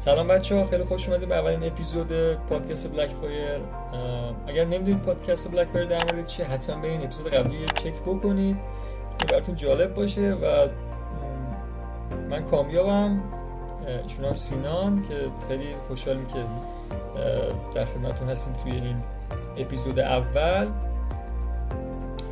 سلام بچه ها خیلی خوش اومدیم به اولین اپیزود پادکست Black Fire اگر نمی‌دونید پادکست Black Fire در مورد چیه حتما برین اپیزود قبلی چک بکنید که براتون جالب باشه و من کامیابم. ایشون هم سینان که خیلی خوشحالیم که در خدمتتون هستیم توی این اپیزود اول.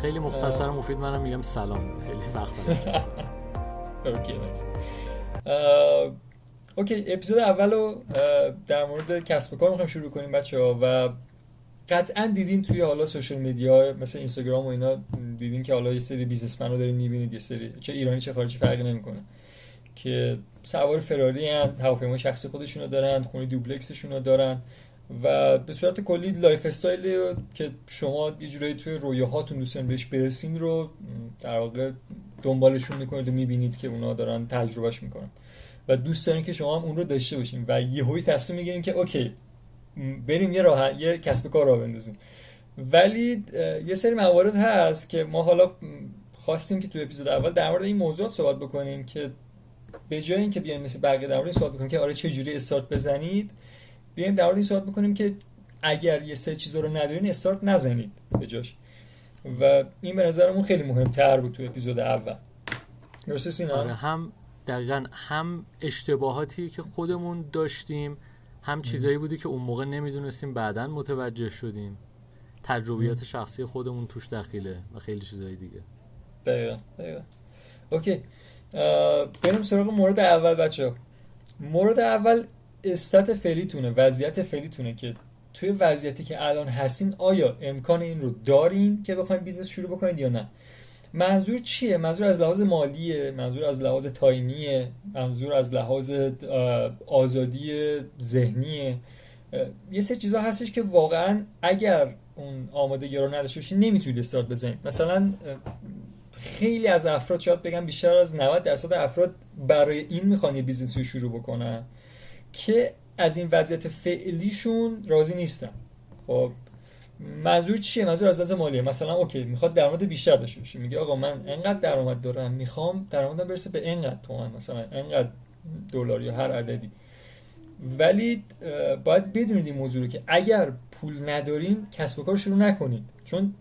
خیلی مختصر و مفید منم میگم سلام. خیلی وقت Okay okay اپیزود اول رو در مورد کسب و کار می‌خوایم شروع کنیم بچه ها و قطعا دیدین توی حالا social media مثل اینستاگرام و اینا دیدین که حالا یه سری businessman رو دارین می‌بینید یه سری چه ایرانی چه خارجی فرقی نمی‌کنه. که سوار فراری هن هواپیما شخصی خودشون رو دارن خونه دوبلکسشون رو دارن و به صورت کلی lifestyle که شما یه جورایی توی رویاهاتون دوست دارین بهش برسین رو در واقع دنبالشون می‌کنید و می‌بینید که اونا دارن تجربهش می‌کنن. و دوست دارین که شما هم اون رو داشته باشین و یهویی تصمیم می‌گیریم که اوکی بریم یه راه یه کسب کار راه بندازیم. ولی یه سری موارد هست که ما حالا خواستیم که تو اپیزود اول در مورد این موضوعات صحبت بکنیم که به جای اینکه بیایم مثل بقیه در مورد صحبت بکنیم که آره چه جوری استارت بزنید بیایم در مورد این صحبت بکنیم که اگر یه سری چیزا رو ندارین استارت نزنید به جاش. و این به نظرمون خیلی مهمتر بود تو اپیزود اول. درسته سینا؟ آره هم دقیقا هم اشتباهاتی که خودمون داشتیم هم چیزایی بودی که اون موقع نمی‌دونستیم بعدا متوجه شدیم. تجربیات شخصی خودمون توش دخیله و خیلی چیزایی دیگه. دقیقا دقیقا. اوکی. بریم سراغ مورد اول بچه مورد اول استات فعلیتونه وضعیت فعلیتونه که توی وضعیتی که الان هستین آیا امکان این رو دارین که بخواین business شروع بکنید یا نه؟ منظور چیه؟ منظور از لحاظ مالیه منظور از لحاظ time یه منظور از لحاظ آزادی ذهنیه. یه سری چیزا هستش که واقعا اگر اون آمادگی رو نداشته باشید نمی‌تونید استارت بزنید مثلا خیلی از افراد شاید بگم بیشتر از 90 درصد افراد برای این می‌خوان یه business ی رو شروع بکنن که از این وضعیت فعلیشون راضی نیستن. خب منظور چیه؟ منظور از لحاظ مالیه مثلا اوکی می‌خواد درآمد بیشتر داشته باشه. میگه آقا من انقدر درآمد دارم می‌خوام درآمدم برسه به انقدر تومن مثلا انقدر دلار یا هر عددی. ولی باید بدونید این موضوع رو که اگر پول ندارین کسب و کار شروع نکنید چون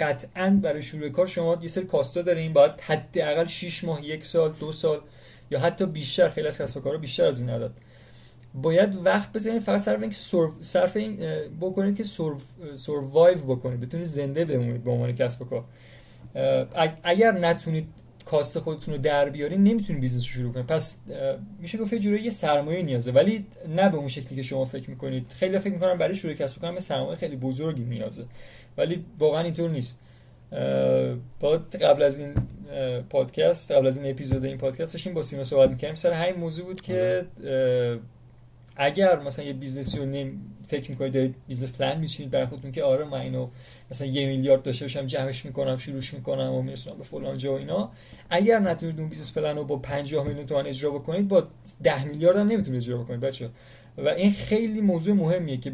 قطعا برای شروع کار شما یه سری کاستا دارین باید حداقل 6 ماه یک سال دو سال یا حتی بیشتر خیلی از کسب و کارا بیشتر از این عدد. باید وقت بذارید فقط صرف اینکه صرف این بکنید که survive بکنید. بتونید زنده بمونید به عنوان کسب و کار. اگر نتونید cost خودتون رو در بیارین نمی‌تونید business رو شروع کنید. پس میشه گفت جوری یه سرمایه نیازه. ولی نه به اون شکلی که شما فکر می‌کنید. خیلیا فکر می‌کنن برای شروع کسب و کار سرمایه خیلی بزرگی نیازه. ولی واقعا اینطور نیست. با قبل از این پادکست قبل از این اپیزود این پادکست داشتیم با سینا صحبت می‌کردیم. سر همین موضوع بود که اگر مثلا یه business ی رو نیم فکر می‌کنید دارید business plan میچینید برای خودتون که آره من اینو مثلا یه میلیارد داشته باشم جمعش می‌کنم شروعش می‌کنم و میرسونم به فلان جا و اینا. اگر نتونید اون business plan رو با 50 میلیون تومان اجرا بکنید با 10 میلیارد هم نمی‌تونید اجرا بکنید بچه‌ها و این خیلی موضوع مهمیه که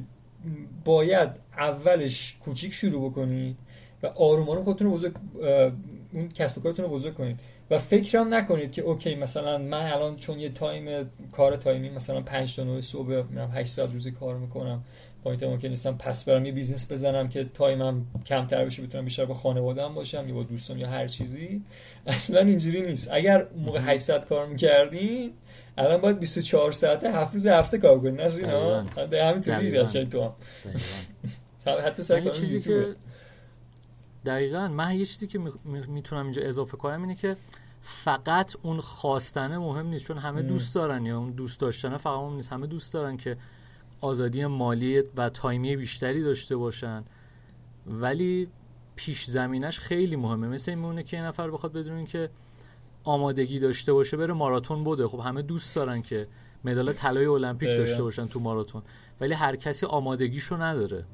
باید اولش کوچیک شروع بکنید و آروم آروم خودتون رو بزرگ اون کسب و کارتون رو بزرگ کنید. و فکرم نکنید که okay مثلا من الان چون یه time کار time ی مثلا 5 تا 9 صبح میرم 8 ساعت روزی کار می‌کنم. با این ممکن نیستم. پس برم یه business بزنم که time م کمتر بشه بتونم بیشتر با خانواده‌ام باشم یا با دوستان یا هر چیزی. اصلا اینجوری نیست. اگر موقع 8 ساعت کار می‌کردین الان باید 24 ساعت هفت روز هفته کار کنید نه اینا همینطوری قشنگ تو هم. حتی سر چیزی که دقیقا من یه چیزی که می‌تونم اینجا اضافه کنم اینه که فقط اون خواستنه مهم نیست چون همه دوست دارن یا اون دوست داشتنه فقط مهم نیست. همه دوست دارن که آزادی مالی و تایمی بیشتری داشته باشن. ولی پیش زمینش خیلی مهمه. مثل این مونه که یه نفر بخواد بدونین که آمادگی داشته باشه بره ماراتون بوده خب همه دوست دارن که مدال طلای المپیک داشته باشن تو ماراتون. ولی هر کسی آمادگیشو نداره.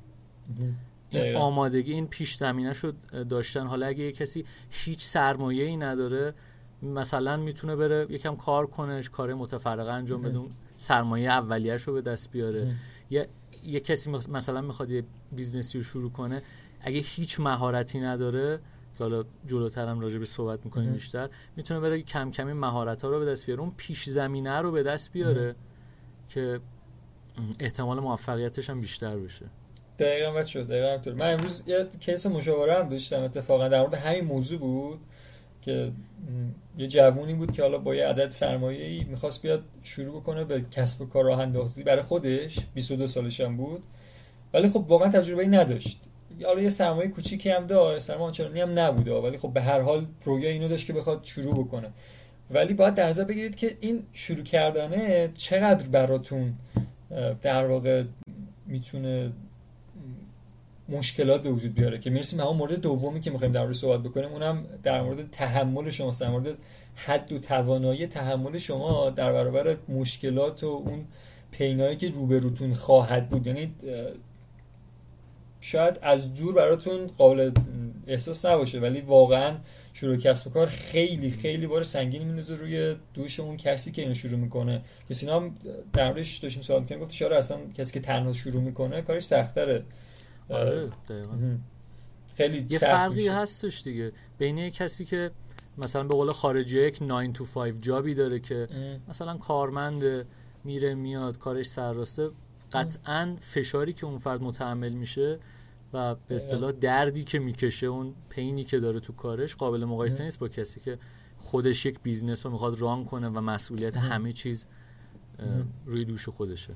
این آمادگی این پیش زمینه شد داشتن. حالا اگه یه کسی هیچ سرمایه ای نداره مثلا می‌تونه بره یکم کار کنه کار متفرقه انجام بده سرمایه اولیه‌اش رو به دست بیاره. یه یه کسی مثلا می‌خواد یه business ی رو شروع کنه اگه هیچ مهارتی نداره که حالا جلوترم راجع به صحبت می‌کنیم بیشتر می‌تونه بره کم کمی مهارت ها رو به دست بیاره. اون پیش زمینه رو به دست بیاره که احتمال موفقیتش هم بیشتر بشه. دقیقا بچه دقیقا همطور من امروز یه کیس مشاوره هم داشتم اتفاقا در مورد همین موضوع بود که یه جوونی بود که حالا با یه عدد سرمایه ای می‌خواست بیاد شروع بکنه به کسب و کار راه اندازی برای خودش. 22 سالش هم بود. ولی خب واقعا تجربه ای نداشت. حالا یه سرمایه کوچیکی هم داشت سرمایه آنچنانی هم نبوده. ولی خب به هر حال رویا اینو داشت که بخواد شروع بکنه. ولی باید در نظر بگیرید که این شروع کردنه چقدر براتون در واقع می‌تونه مشکلات به وجود بیاره که می‌رسیم همون مورد دومی که می‌خوایم در صحبت بکنیم اونم در مورد تحمل شما در مورد حد و توانایی تحمل شما در برابر مشکلات و اون پینایی که روبروتون خواهد بود. یعنی شاید از دور براتون قابل احساس نباشه ولی واقعا شروع کسب کار خیلی خیلی بار سنگینی میندازه روی دوش اون کسی که اینو شروع می‌کنه. کسی هم در موردش داشتیم سوال می‌کنیم گفت شاید اصلا کسی که تنها شروع می‌کنه کارش سختره آره خیلی یه فرقی میشه. هستش دیگه. بین کسی که مثلا به قول خارجی یک 9 to 5 جابی داره که مثلا کارمند میره میاد کارش سرراسته قطعا فشاری که اون فرد متحمل میشه و به اصطلاح دردی که می‌کشه اون pain ی که داره تو کارش قابل مقایسه نیست با کسی که خودش یک business رو می‌خواد run کنه و مسئولیت همه چیز روی دوش خودشه.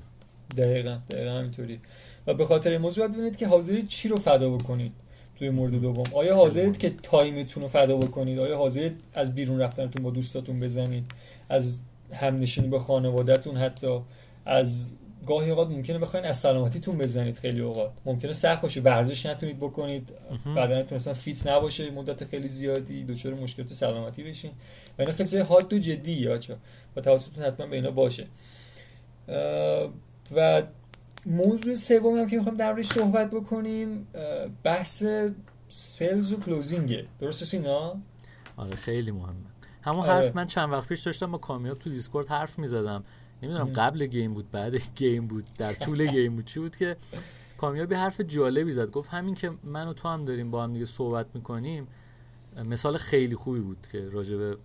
دقیقا دقیقا همینطوری. و به خاطر این موضوع ببینید که حاضرید چی رو فدا بکنید توی مورد دوم؟ آیا حاضرید که time تون رو فدا بکنید؟ آیا حاضرید از بیرون رفتنتون با دوستاتون بزنید؟ از همنشینی با خانوادهتون حتی؟ از گاهی اوقات ممکنه بخواین از سلامتیتون بزنید خیلی اوقات. ممکنه سخت باشه ورزش نتونید بکنید. بدنتون اصلا فیت نباشه مدت خیلی زیادی دچار مشکلات سلامتی بشین. و اینا خیلی حاد و جدی بچا و توسطتون حتما به اینا باشه. و موضوع سومی هم که می‌خوام در صحبت بکنیم بحث سلز و کلوزینگه درسته سینا؟ آره خیلی مهمه. همون آره. حرف من چند وقت پیش داشتم با کامیاب تو Discord حرف می‌زدم. نمی‌دونم قبل game بود بعد game بود در طول game بود چی بود که کامیابی حرف جالبی زد. گفت همین که من و تو هم داریم با هم دیگه صحبت می‌کنیم مثال خیلی خوبی بود که راجبه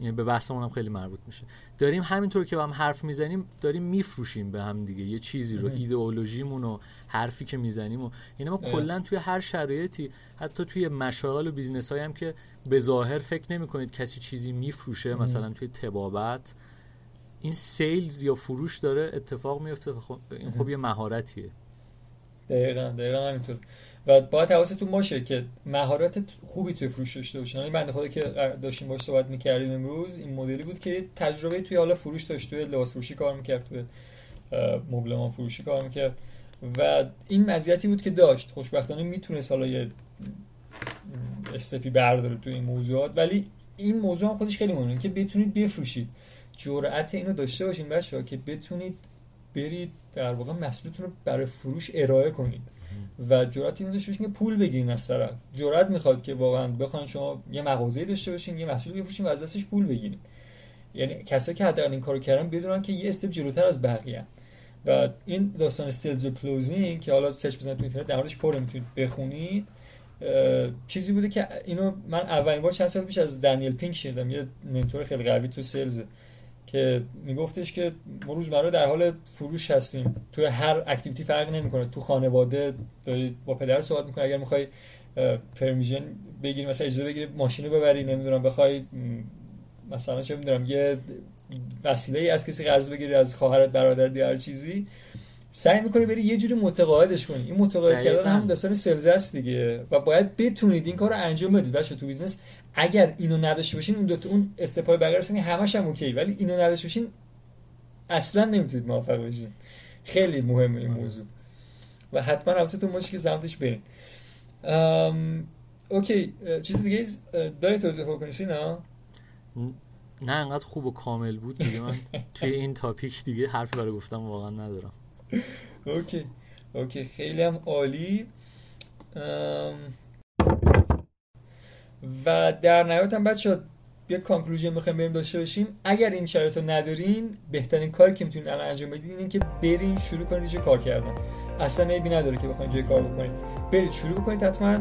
یعنی به بحثمون هم خیلی مربوط میشه. داریم همینطور که با هم حرف می‌زنیم داریم میفروشیم به هم دیگه. یه چیزی رو ایدئولوژیمون و حرفی که می‌زنیم و یعنی ما کلا توی هر شرایطی حتی توی مشاغل و business هم که به ظاهر فکر نمی کنید کسی چیزی میفروشه مثلا توی طبابت این sales یا فروش داره اتفاق میفته خب این خب یه مهارتیه. دقیقا دقیقا همینطور. و باید حواستون باشه که مهارت خوبی توی فروش داشته باشین. این بنده خدا که داشتیم باش صحبت می‌کردیم امروز این مدلی بود که تجربه توی حالا فروش داشت توی لباس فروشی کار می‌کرد توی مبلمان فروشی کار می‌کرد. و این مزیتی بود که داشت. خوشبختانه می‌تونست حالا یه استپی برداره توی این موضوعات. ولی این موضوع هم خودش خیلی مهمه که بتونید بفروشید. جرأت اینو داشته باشین بچه‌ها که بتونید برید در واقع محصولتون رو برای فروش ارائه کنید. و جرأت اینو داشته باشین که پول بگیرین از طرف. جرأت می‌خواد که واقعا بخواین شما یه مغازه داشته باشین یه محصول بفروشین و از دستش پول بگیرید یعنی کسایی که حداقل این کارو کردن بدونن که یه استپ جلوتر از بقیه و این داستان sales و closing که حالا search بزنید تو اینترنت در موردش پر می‌تونید بخونید. چیزی بوده که اینو من اولین بار چند سال پیش از دنیل پینک شنیدم. یه mentor خیلی قوی تو sales که میگفتش که ما روزمره در حال فروش هستیم. توی هر activity فرق نمی‌کنه. تو خانواده داری با پدر صحبت می‌کنی. اگر می‌خوای permission بگیری مثلا اجازه بگیری ماشین ببری نمی‌دونم بخوای مثلا چه می‌دونم یه وسیله ای از کسی قرض بگیری از خواهرت برادر هر چیزی سعی می‌کنی بری یه جوری متقاعدش کنی. این متقاعد کردن هم داستان sales است دیگه. و باید بتونید این کار رو انجام بدید. بچه تو business اگر اینو نداشته باشین اون دو تا اون step ای بقیه همش هم okay ولی اینو نداشته باشین اصلا نمی‌تونید موفق بشین خیلی مهمه این موضوع. و حتما حواستون باشه که سمتش برین. okay چیز دیگه داری توضیح کنی نه نه انقدر خوب و کامل بود دیگه. من توی این topic دیگه حرفی برای گفتم واقعا ندارم. okay okay خیلی هم عالی. و در نهایت هم بچه یه conclusion می‌خوایم بریم داشته باشیم. اگر این شرایط رو ندارین بهترین کاری که می‌تونید الان انجام بدین اینه که برین شروع کنید چه کار کردن. اصلا عیبی نداره که بخواید جای کار بکنید برید شروع بکنید حتما.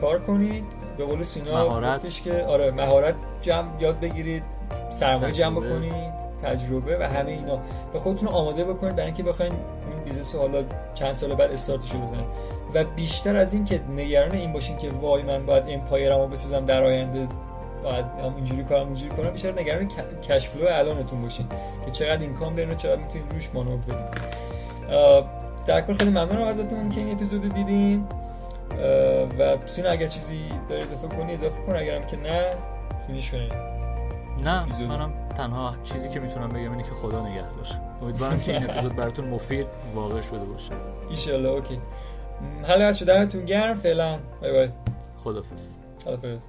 کار کنید. به قول سینا مهارت. که آره مهارت جمع یاد بگیرید. سرمایه جمع بکنید. تجربه و همه اینا. به خودتون آماده بکنید برای اینکه بخواید این business حالا چند سال بعد استارتش بزنید. و بیشتر از این که نگران این باشین که وای من باید empire مو بسازم در آینده باید اینجوری کنم اینجوری کنم بیشتر نگران cash flow الانتون باشین که چقدر income دارین و چقدر می‌تونید روش مانور بدین. در کل خیلی ممنونم ازتون که این اپیزود دیدین. و سینا اگر چیزی داری اضافه کنی اضافه کن. اگرم که نه finish کنیم نه منم تنها چیزی که می‌تونم بگم اینه که خدا نگهدار. امیدوارم که این اپیزود براتون مفید واقع شده باشه. and okay. حالا دمتون گرم فعلا. bye bye. خدافظ خدافظ